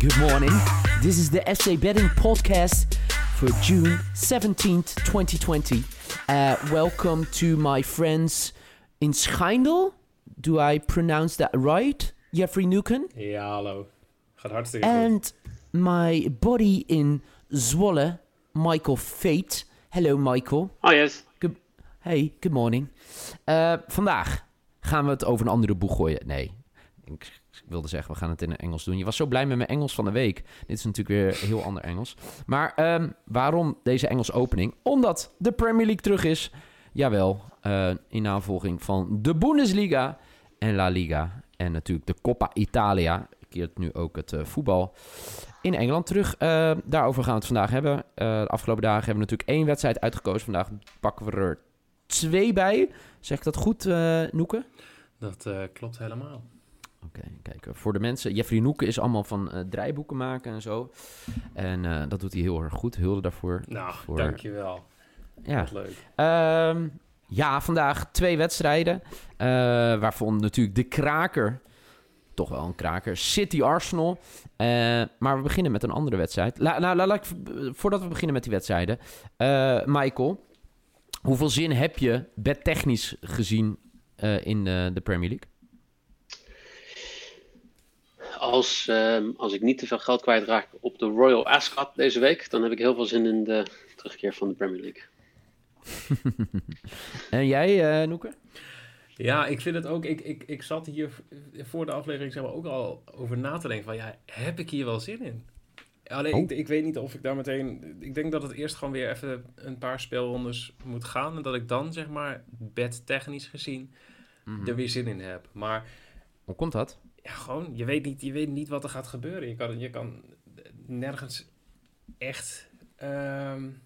Good morning. This is the Essay Betting Podcast for June 17th, 2020. Uh, welcome to my friends in Schijndel. Do I pronounce that right? Jeffrey Nuken. Ja, hallo. Gaat hartstikke goed. And my body in Zwolle, Michael Fate. Hello, Michael. Oh yes. Good, hey, good morning. Uh, vandaag gaan we het over een andere boeg gooien. Nee, ik wilde zeggen, we gaan het in het Engels doen. Je was zo blij met mijn Engels van de week. Dit is natuurlijk weer heel ander Engels. Maar um, waarom deze Engels opening? Omdat de Premier League terug is. Jawel, uh, in navolging van de Bundesliga en La Liga. En natuurlijk de Coppa Italia. Keert nu ook het uh, voetbal in Engeland terug. Uh, daarover gaan we het vandaag hebben. De afgelopen dagen hebben we natuurlijk één wedstrijd uitgekozen. Vandaag pakken we er twee bij. Zeg ik dat goed, Noeke? Dat klopt helemaal. Oké, okay, kijk. Voor de mensen... Jeffrey Noeke is allemaal van draaiboeken maken en zo. En dat doet hij heel erg goed. Hulde daarvoor. Nou, voor... dankjewel. Ja. Wat leuk. Um, ja, vandaag twee wedstrijden. waarvan natuurlijk de kraker toch wel een kraker. City Arsenal. Maar we beginnen met een andere wedstrijd. La, nou, la, la, voordat we beginnen met die wedstrijden. Michael, hoeveel zin heb je bedtechnisch gezien in de, Premier League? Als, ehm, als ik niet te veel geld kwijtraak op de Royal Ascot deze week, dan heb ik heel veel zin in de terugkeer van de Premier League. en jij, Noeke? Ja, ik vind het ook. Ik, ik, ik zat hier voor de aflevering zeg maar, ook al over na te denken: van ja, heb ik hier wel zin in? Alleen, oh. ik, ik weet niet of ik daar meteen. Ik denk dat het eerst gewoon weer even een paar speelrondes moet gaan. En dat ik dan, zeg maar, bedtechnisch gezien, mm-hmm. er weer zin in heb. Maar. Hoe komt dat? Ja, gewoon, je weet niet, je weet niet wat er gaat gebeuren. Je kan, je kan nergens echt. Um,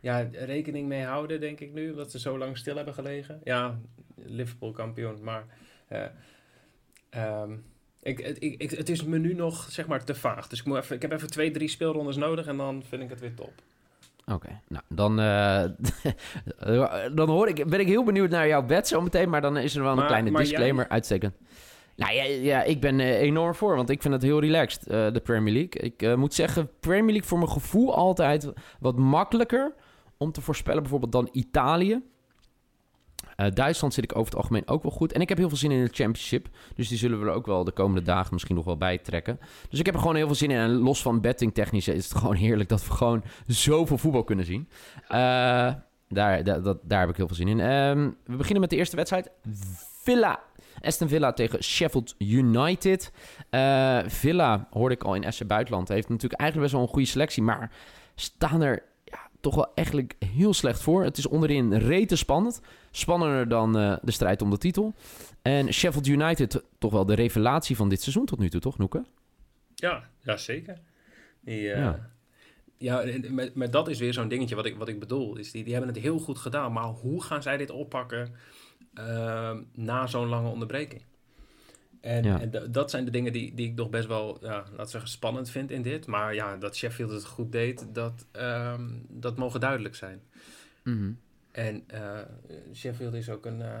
ja, rekening mee houden, denk ik nu, omdat ze zo lang stil hebben gelegen. Ja, Liverpool kampioen, maar uh, um, ik, ik, ik, het is me nu nog zeg maar te vaag. Dus ik, moet even, ik heb even twee, drie speelrondes nodig en dan vind ik het weer top. Oké, okay, nou dan, uh, dan hoor ik, ben ik heel benieuwd naar jouw bed zo meteen, maar dan is er wel maar, een kleine disclaimer jij... uitstekend. Nou ja, ja, ik ben uh, enorm voor, want ik vind het heel relaxed, uh, de Premier League. Ik uh, moet zeggen, Premier League voor mijn gevoel altijd wat makkelijker om te voorspellen, bijvoorbeeld dan Italië. Duitsland zit ik over het algemeen ook wel goed. En ik heb heel veel zin in de Championship. Dus die zullen we er ook wel de komende dagen misschien nog wel bij trekken. Dus ik heb er gewoon heel veel zin in. En los van betting technisch is het gewoon heerlijk dat we gewoon zoveel voetbal kunnen zien. Daar, daar, heb ik heel veel zin in. Um, we beginnen met de eerste wedstrijd. Villa. Aston Villa tegen Sheffield United. Uh, Villa, hoorde ik al in SC Buitenland, heeft natuurlijk eigenlijk best wel een goede selectie. Maar staan er toch wel eigenlijk heel slecht voor. Het is onderin rete spannend. Spannender dan uh, de strijd om de titel. En Sheffield United toch wel de revelatie van dit seizoen tot nu toe, toch Noeke? Ja, ja zeker. Die, uh, ja. ja, maar, maar dat is weer zo'n dingetje wat ik, wat ik bedoel. Is die, die hebben het heel goed gedaan. Maar hoe gaan zij dit oppakken uh, na zo'n lange onderbreking? En, ja. en dat zijn de dingen die, die ik nog best wel, ja, laat zeggen, spannend vind in dit. Maar ja, dat Sheffield het goed deed, dat, um, dat mogen duidelijk zijn. Mm -hmm. En uh, Sheffield is ook een, uh,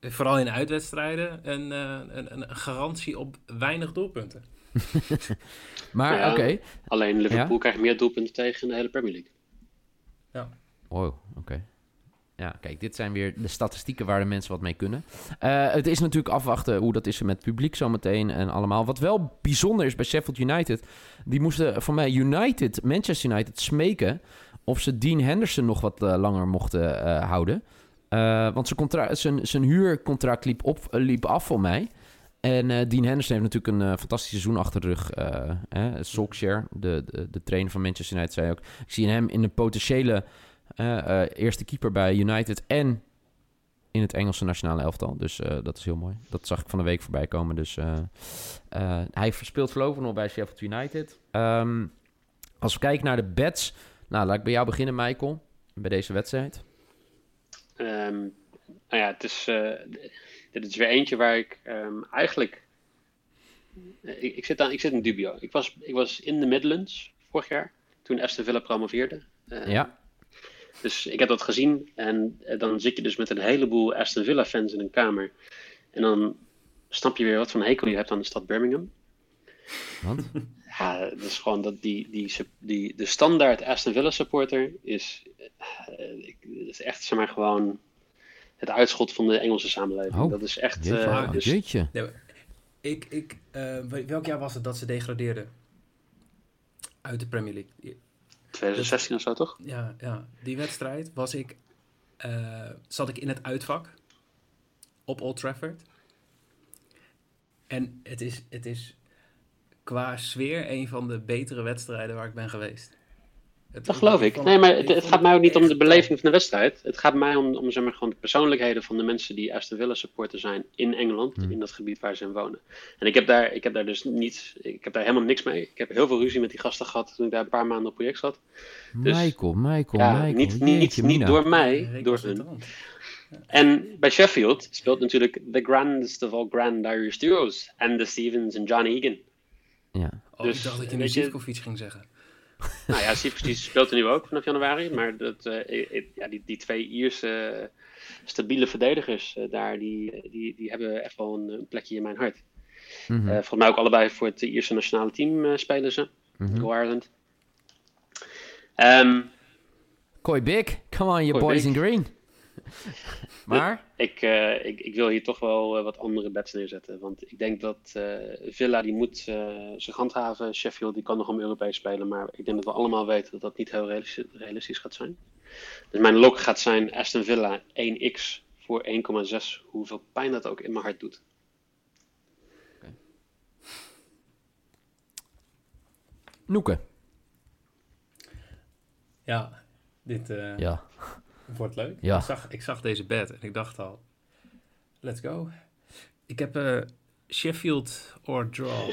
vooral in uitwedstrijden, een, uh, een, een, garantie op weinig doelpunten. maar ja, oké. Okay. Alleen Liverpool ja? krijgt meer doelpunten tegen in de hele Premier League. Ja. Wow, oké. Okay. Ja, kijk, dit zijn weer de statistieken waar de mensen wat mee kunnen. Uh, het is natuurlijk afwachten hoe dat is met publiek zometeen en allemaal. Wat wel bijzonder is bij Sheffield United, die moesten van mij United, Manchester United, smeken of ze Dean Henderson nog wat uh, langer mochten uh, houden. want zijn, zijn, zijn huurcontract liep, op, liep af voor mij. En Dean Henderson heeft natuurlijk een fantastisch seizoen achter de rug. Solskjaer, de, de, de trainer van Manchester United, zei ook... Ik zie hem in een potentiële eerste keeper bij United en in het Engelse nationale elftal. Dus dat is heel mooi. Dat zag ik van de week voorbij komen. Dus hij verspeelt voorlopig nog bij Sheffield United. Ehm, als we kijken naar de bets. Nou, laat ik bij jou beginnen, Michael. Bij deze wedstrijd. Um, nou ja, het is, dit is weer eentje waar ik um, eigenlijk eh, ik, ik, zit aan, ik zit in dubio. Ik was, ik was in de Midlands vorig jaar, toen Aston Villa promoveerde. Ja. Dus ik heb dat gezien. En uh, dan zit je dus met een heleboel Aston Villa fans in een kamer. En dan snap je weer wat van hekel je hebt aan de stad Birmingham. Wat? Ja, dat is gewoon dat die, die, die, de standaard Aston Villa supporter is, uh, is echt zeg maar gewoon het uitschot van de Engelse samenleving. Oh, dat is echt. Uh, dus, jeetje. Ik, ik, uh, welk jaar was het dat ze degradeerden? Uit de Premier League. 2016 of zo, toch? Ja, ja, die wedstrijd was ik, uh, zat ik in het uitvak op Old Trafford. En het is, het is qua sfeer een van de betere wedstrijden waar ik ben geweest. Dat geloof ik. Nee, maar het, het gaat mij ook niet om de beleving van de wedstrijd. Het gaat mij om, om zeg maar, gewoon de persoonlijkheden van de mensen die Aston Villa supporter zijn in Engeland, hmm. in dat gebied waar ze in wonen. En ik heb daar, ik heb daar dus niet, ik heb daar helemaal niks mee. Ik heb heel veel ruzie met die gasten gehad toen ik daar een paar maanden op project zat. Dus, Michael, Michael, ja, Michael. Niet, niet, niet door mij, door hun. En bij Sheffield speelt natuurlijk the grandest of all grand Irish duos. En de Stevens en John Egan. Ja. Oh, dus, ik dacht dat je nu Zivkovic ging zeggen. Nou ja, Sivkovic speelt er nu ook vanaf januari. Maar dat, uh, ja, die, die twee Ierse uh, stabiele verdedigers uh, daar, die, die, die hebben echt wel een, een plekje in mijn hart. Mm -hmm. volgens mij ook allebei voor het Ierse nationale team spelen ze. Mm -hmm. Go Ireland. Um, Koi Big, come on, you boys in green. maar? Ik, uh, ik, ik wil hier toch wel uh, wat andere bets neerzetten. Want ik denk dat uh, Villa die moet zich handhaven. Sheffield die kan nog om Europees spelen. Maar ik denk dat we allemaal weten dat dat niet heel realistisch, realistisch gaat zijn. Dus mijn lok gaat zijn Aston Villa 1x voor 1,6. Hoeveel pijn dat ook in mijn hart doet. Okay. Noeke. Ja, dit... ja. Wordt leuk. Ja. Ik, zag, ik zag deze bed en ik dacht al, let's go. Ik heb uh, Sheffield or draw.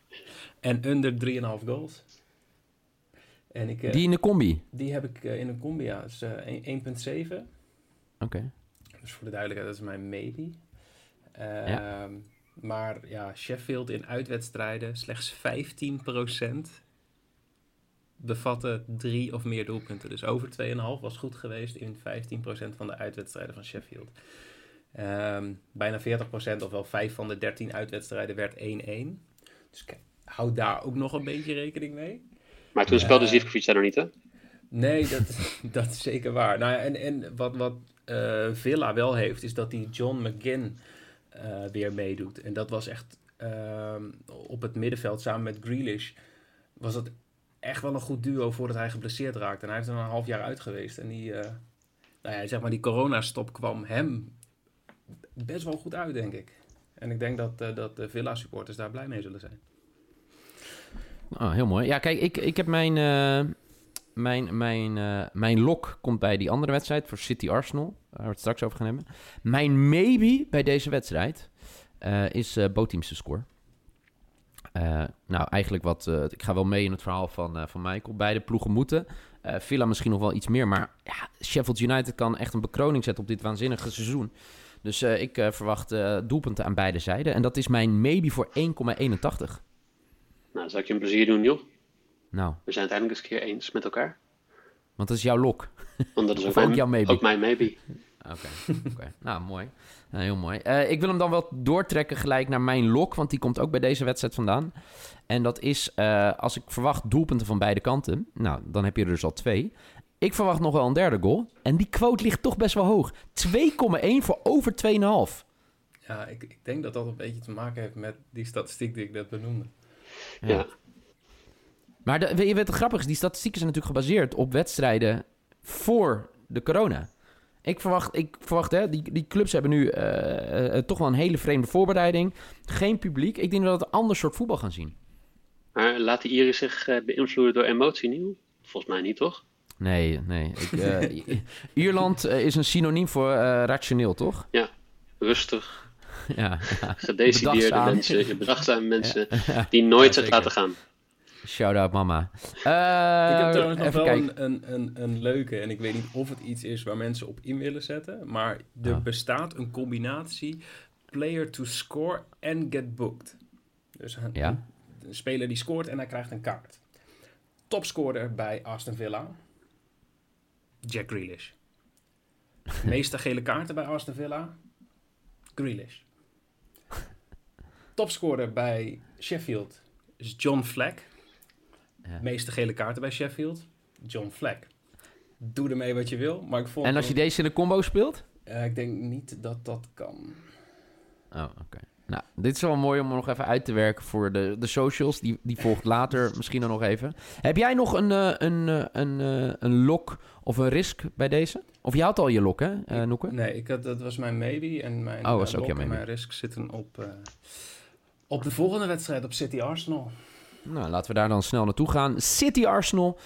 en under 3,5 goals. En ik, uh, die in de combi? Die heb ik uh, in een combi, ja. Dus 1,7. Oké. Okay. Dus voor de duidelijkheid, dat is mijn maybe. Ja. Maar ja, Sheffield in uitwedstrijden slechts 15% bevatten drie of meer doelpunten. Dus over 2,5 was goed geweest in 15% van de uitwedstrijden van Sheffield. Um, bijna 40% of wel 5 van de 13 uitwedstrijden werd 1-1. Dus kijk, houd daar ook nog een beetje rekening mee. Maar toen speelde uh, Zivkovic daar nog niet, hè? Nee, dat, dat is zeker waar. Nou, en, en wat, wat uh, Villa wel heeft, is dat die John McGinn uh, weer meedoet. En dat was echt uh, op het middenveld samen met Grealish. Was dat echt wel een goed duo voordat hij geblesseerd raakte. En hij heeft er een half jaar uit geweest. En die, uh, nou ja, zeg maar, die coronastop kwam hem best wel goed uit, denk ik. En ik denk dat, uh, dat de Villa-supporters daar blij mee zullen zijn. Oh, heel mooi. Ja, kijk, ik, ik heb mijn, uh, mijn, mijn, mijn lok komt bij die andere wedstrijd voor City Arsenal. Waar we het straks over gaan hebben. Mijn maybe bij deze wedstrijd is uh, te score. Uh, nou, eigenlijk wat... Uh, ik ga wel mee in het verhaal van, uh, van Michael. Beide ploegen moeten. Villa misschien nog wel iets meer. Maar ja, Sheffield United kan echt een bekroning zetten op dit waanzinnige seizoen. Dus ik verwacht doelpunten aan beide zijden. En dat is mijn maybe voor 1,81. Nou, zal ik je een plezier doen, joh. Nou. We zijn het eindelijk eens een keer eens met elkaar. Want dat is jouw lok. Want dat is ook, mijn, jouw maybe. ook mijn maybe. Oké, okay. okay. nou mooi. Nou, heel mooi. Uh, ik wil hem dan wel doortrekken gelijk naar mijn lok, want die komt ook bij deze wedstrijd vandaan. En dat is, uh, als ik verwacht doelpunten van beide kanten, nou, dan heb je er dus al twee. Ik verwacht nog wel een derde goal. En die quote ligt toch best wel hoog. 2,1 voor over 2,5. Ja, ik, ik denk dat dat een beetje te maken heeft met die statistiek die ik net benoemde. Ja. ja. Maar de, weet je wat het grappig is? Die statistieken zijn natuurlijk gebaseerd op wedstrijden voor de corona. Ik verwacht, ik verwacht hè, die, die clubs hebben nu uh, uh, toch wel een hele vreemde voorbereiding. Geen publiek. Ik denk dat we een ander soort voetbal gaan zien. Maar laat de Iris zich uh, beïnvloeden door emotie, Nieuw? Volgens mij niet, toch? Nee, nee. Ik, Ierland is een synoniem voor rationeel, toch? Ja, rustig. ja, Gedecideerde mensen, bedachtzame mensen die nooit het laten gaan. Shout-out mama. ik heb trouwens nog wel een, een, een, een, leuke, en ik weet niet of het iets is waar mensen op in willen zetten, maar er bestaat een combinatie player to score en get booked. Dus een, ja? een speler die scoort en hij krijgt een kaart. Topscorer bij Aston Villa, Jack Grealish. Meeste gele kaarten bij Aston Villa, Grealish. Topscorer bij Sheffield is John Fleck. Ja. Meeste gele kaarten bij Sheffield, John Fleck. Doe ermee wat je wil, maar ik vond... En als je deze in de combo speelt? Uh, ik denk niet dat dat kan. Oh, oké. Nou, dit is wel mooi om nog even uit te werken voor de, de socials. Die, die volgt later misschien dan nog even. Heb jij nog een, uh, een, uh, een, uh, een lock of een risk bij deze? Of je had al je lock, hè, Noeke? Nee, ik had, dat was mijn maybe. En mijn oh, was ook en mijn risk zitten op, op de volgende wedstrijd, op City Arsenal. Nou, laten we daar dan snel naartoe gaan. City Arsenal,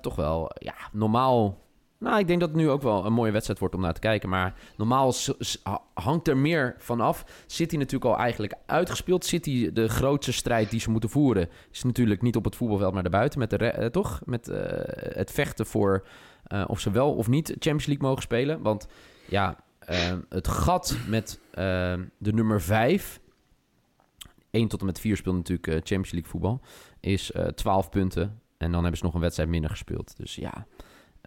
toch wel, ja, normaal nou, ik denk dat het nu ook wel een mooie wedstrijd wordt om naar te kijken. Maar normaal hangt er meer van af. City natuurlijk al eigenlijk uitgespeeld. City, de grootste strijd die ze moeten voeren... is natuurlijk niet op het voetbalveld, maar daarbuiten. Met de, uh, toch? Met uh, het vechten voor of ze wel of niet Champions League mogen spelen. Want ja, het gat met de nummer 5... 1 tot en met 4 speelt natuurlijk Champions League voetbal... is 12 punten. En dan hebben ze nog een wedstrijd minder gespeeld. Dus ja...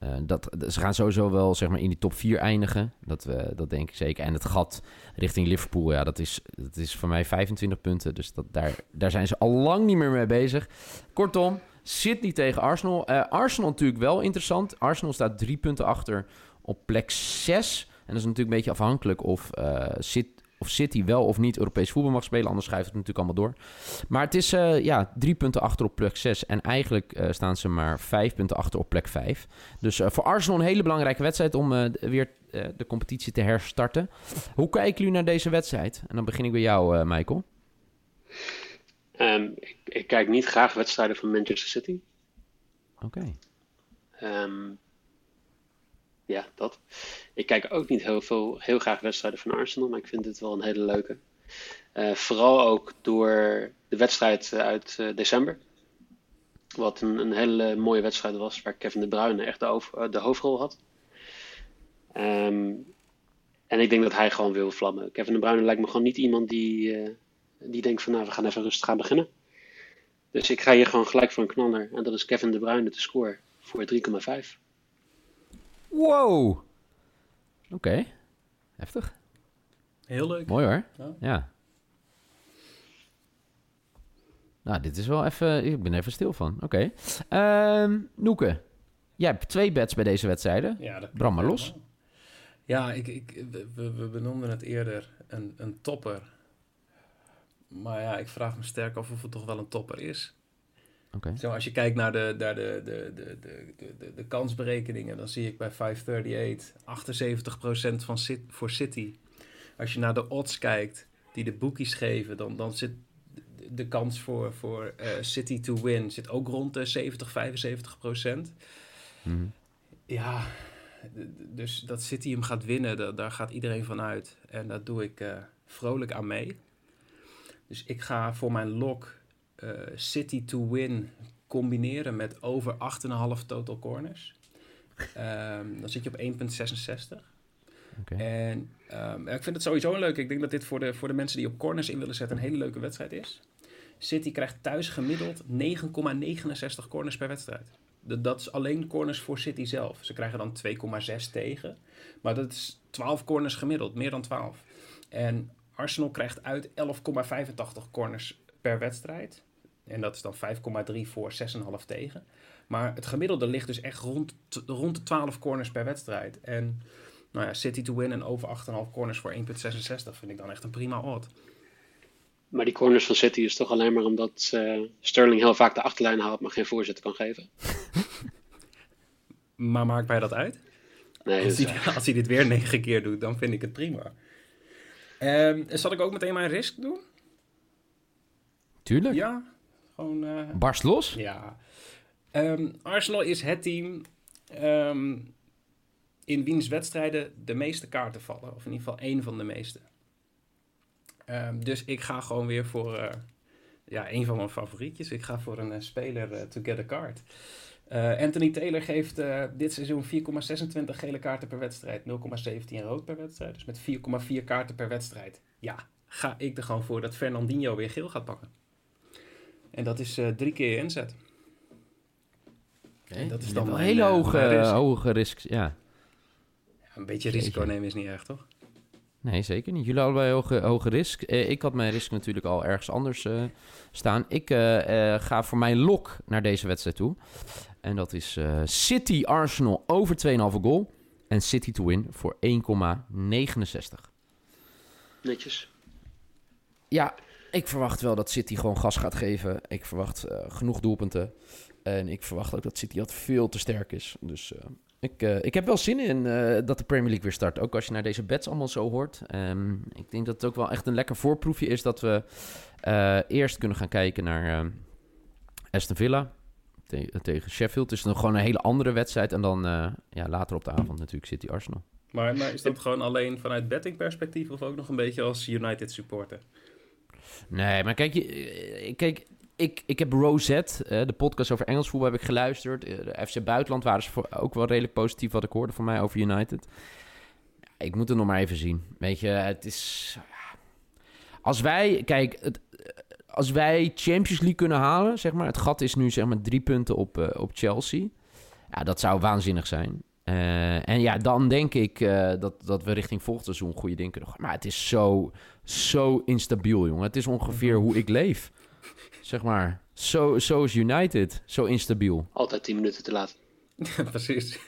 Uh, dat, ze gaan sowieso wel zeg maar, in die top 4 eindigen. Dat, uh, dat denk ik zeker. En het gat richting Liverpool, ja, dat is, dat is voor mij 25 punten. Dus dat, daar, daar zijn ze al lang niet meer mee bezig. Kortom, Sydney tegen Arsenal. Arsenal natuurlijk wel interessant. Arsenal staat drie punten achter op plek 6. En dat is natuurlijk een beetje afhankelijk of City of City wel of niet Europees voetbal mag spelen. Anders schrijft het natuurlijk allemaal door. Maar het is uh, ja, drie punten achter op plek 6. En eigenlijk uh, staan ze maar vijf punten achter op plek 5. Dus uh, voor Arsenal een hele belangrijke wedstrijd om weer de competitie te herstarten. Hoe kijken jullie naar deze wedstrijd? En dan begin ik bij jou, Michael. Um, ik, ik, kijk niet graag wedstrijden van Manchester City. Oké. Okay. Um, ja, dat. Ik kijk ook niet heel, veel, heel graag wedstrijden van Arsenal, maar ik vind het wel een hele leuke. Uh, vooral ook door de wedstrijd eh, uit uh, december. Wat een, een, hele mooie wedstrijd was, waar Kevin de Bruyne echt de, hoofdrol had. Um, en ik denk dat hij gewoon wil vlammen. Kevin de Bruyne lijkt me gewoon niet iemand die, die denkt van nou, we gaan even rustig gaan beginnen. Dus ik ga hier gewoon gelijk voor een knaller. En dat is Kevin de Bruyne te scoren voor 3,5. Wow. Oké. Heftig. Heel leuk. Mooi hoor. Ja. Nou, dit is wel even... Ik ben even stil van. Oké. Okay. Ehm, Noeke. Jij hebt twee bets bij deze wedstrijden. Ja, dat Bram maar los. Ja, ik, ik, we, we benoemden het eerder een, een topper. Maar ja, ik vraag me sterk af of het toch wel een topper is. Zo, als je kijkt naar de, naar de, de, de, de, de, de, kansberekeningen, dan zie ik bij 538 78% van voor City. Als je naar de odds kijkt die de bookies geven, dan, dan zit de kans voor, voor uh, City to win zit ook rond de 70, 75 procent. Mhm. Ja, dus dat City hem gaat winnen, daar gaat iedereen van uit. En daar doe ik uh, vrolijk aan mee. Dus ik ga voor mijn lock City to win combineren met over 8,5 total corners. Um, dan zit je op 1,66. Okay. En um, ik vind het sowieso leuk. Ik denk dat dit voor de, voor de mensen die op corners in willen zetten een hele leuke wedstrijd is. City krijgt thuis gemiddeld 9,69 corners per wedstrijd. Dat is alleen corners voor City zelf. Ze krijgen dan 2,6 tegen. Maar dat is 12 corners gemiddeld, meer dan 12. En Arsenal krijgt uit 11,85 corners per wedstrijd. En dat is dan 5,3 voor 6,5 tegen. Maar het gemiddelde ligt dus echt rond, rond de 12 corners per wedstrijd. En nou ja, City to win en over 8,5 corners voor 1,66 vind ik dan echt een prima odd. Maar die corners van City is toch alleen maar omdat uh, Sterling heel vaak de achterlijn haalt, maar geen voorzet kan geven. maar maakt mij dat uit? Nee, als, hij, als, hij, dit weer negen keer doet, dan vind ik het prima. Um, zal ik ook meteen mijn risk doen? Tuurlijk. Ja, gewoon, uh, Barst los? Ja. Um, Arsenal is het team ehm, in wiens wedstrijden de meeste kaarten vallen. Of in ieder geval één van de meeste. Ehm, dus ik ga gewoon weer voor uh, ja, een van mijn favorietjes. Ik ga voor een uh, speler to get a card. Anthony Taylor geeft dit seizoen 4,26 gele kaarten per wedstrijd, 0,17 rood per wedstrijd. Dus met 4,4 kaarten per wedstrijd. Ja, ga ik er gewoon voor dat Fernandinho weer geel gaat pakken. En dat is drie keer inzet. Dat is dan wel een hele hoge, risk. hoge risk. Ja. ja. Een beetje risico nemen is niet erg, toch? Nee, zeker niet. Jullie allebei hoge, hoge risk. Eh, ik had mijn risk natuurlijk al ergens anders uh, staan. Ik uh, ga voor mijn lok naar deze wedstrijd toe. En dat is City Arsenal over 2,5 goal. En City to win voor 1,69. Netjes. Ja, ik verwacht wel dat City gewoon gas gaat geven. Ik verwacht genoeg doelpunten. En ik verwacht ook dat City dat veel te sterk is. Dus ik, uh, ik heb wel zin in uh, dat de Premier League weer start. Ook als je naar deze bets allemaal zo hoort. Um, ik denk dat het ook wel echt een lekker voorproefje is dat we uh, eerst kunnen gaan kijken naar Aston Villa te tegen Sheffield. Het is nog gewoon een hele andere wedstrijd. En dan ja, later op de avond natuurlijk City Arsenal. Maar, maar is dat gewoon alleen vanuit bettingperspectief of ook nog een beetje als United supporter? Nee, maar kijk, je, kijk ik, ik heb Rosette, uh, de podcast over Engels voetbal, heb ik geluisterd. Uh, de FC Buitenland waren ze ook wel redelijk positief wat ik hoorde van mij over United. Ik moet het nog maar even zien. Weet je, het is... Als wij, kijk, als wij Champions League kunnen halen, zeg maar... Het gat is nu zeg maar drie punten op, op Chelsea. Ja, dat zou waanzinnig zijn. En ja, dan denk ik dat, dat we richting volgend seizoen goede dingen kunnen Maar het is zo, zo instabiel, jongen. Het is ongeveer hoe ik leef. Zeg maar, zo, zo is United, zo instabiel. Altijd 10 minuten te laat. Ja, precies.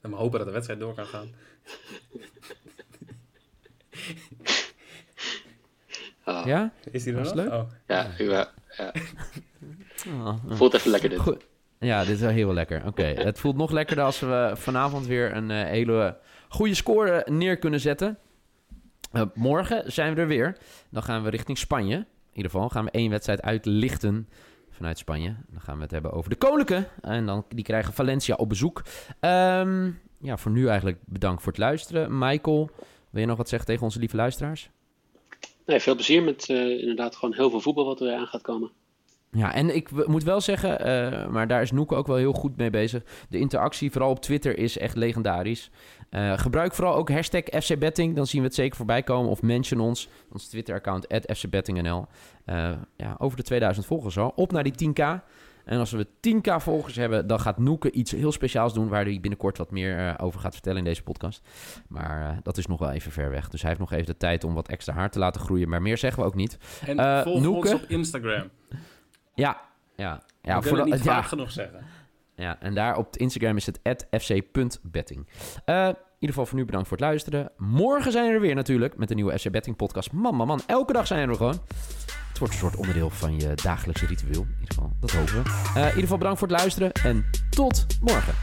Dan maar hopen dat de wedstrijd door kan gaan. Oh. Ja? Is die er nog? leuk? Oh. Ja, ja. ja. Oh, Voelt even lekker dit. Goed. Ja, dit is wel heel lekker. Oké, het voelt nog lekkerder als we vanavond weer een uh, hele goede score neer kunnen zetten. Uh, morgen zijn we er weer. Dan gaan we richting Spanje. In ieder geval gaan we één wedstrijd uitlichten vanuit Spanje. Dan gaan we het hebben over de Koninklijke. En dan, die krijgen Valencia op bezoek. Um, ja, voor nu eigenlijk bedankt voor het luisteren. Michael, wil je nog wat zeggen tegen onze lieve luisteraars? Nee, veel plezier met uh, inderdaad gewoon heel veel voetbal wat er aan gaat komen. Ja, en ik moet wel zeggen, uh, maar daar is Noeke ook wel heel goed mee bezig. De interactie, vooral op Twitter, is echt legendarisch. Uh, gebruik vooral ook hashtag FCBetting, dan zien we het zeker voorbij komen. Of mention ons, ons Twitter-account, FCBettingNL. Uh, ja, over de 2000 volgers al. Op naar die 10k. En als we 10k volgers hebben, dan gaat Noeke iets heel speciaals doen... waar hij binnenkort wat meer over gaat vertellen in deze podcast. Maar dat is nog wel even ver weg. Dus hij heeft nog even de tijd om wat extra haar te laten groeien. Maar meer zeggen we ook niet. En volg Noeke... ons op Instagram. Ja, ja. ja ik voor niet vaak genoeg zeggen. Ja, en daar op Instagram is het fc.betting. Uh, in ieder geval voor nu bedankt voor het luisteren. Morgen zijn we er weer natuurlijk met een nieuwe FC Betting podcast. Man, man, man. Elke dag zijn we er gewoon. Het wordt een soort onderdeel van je dagelijkse ritueel. In ieder geval, dat hopen we. Uh, in ieder geval bedankt voor het luisteren en tot morgen.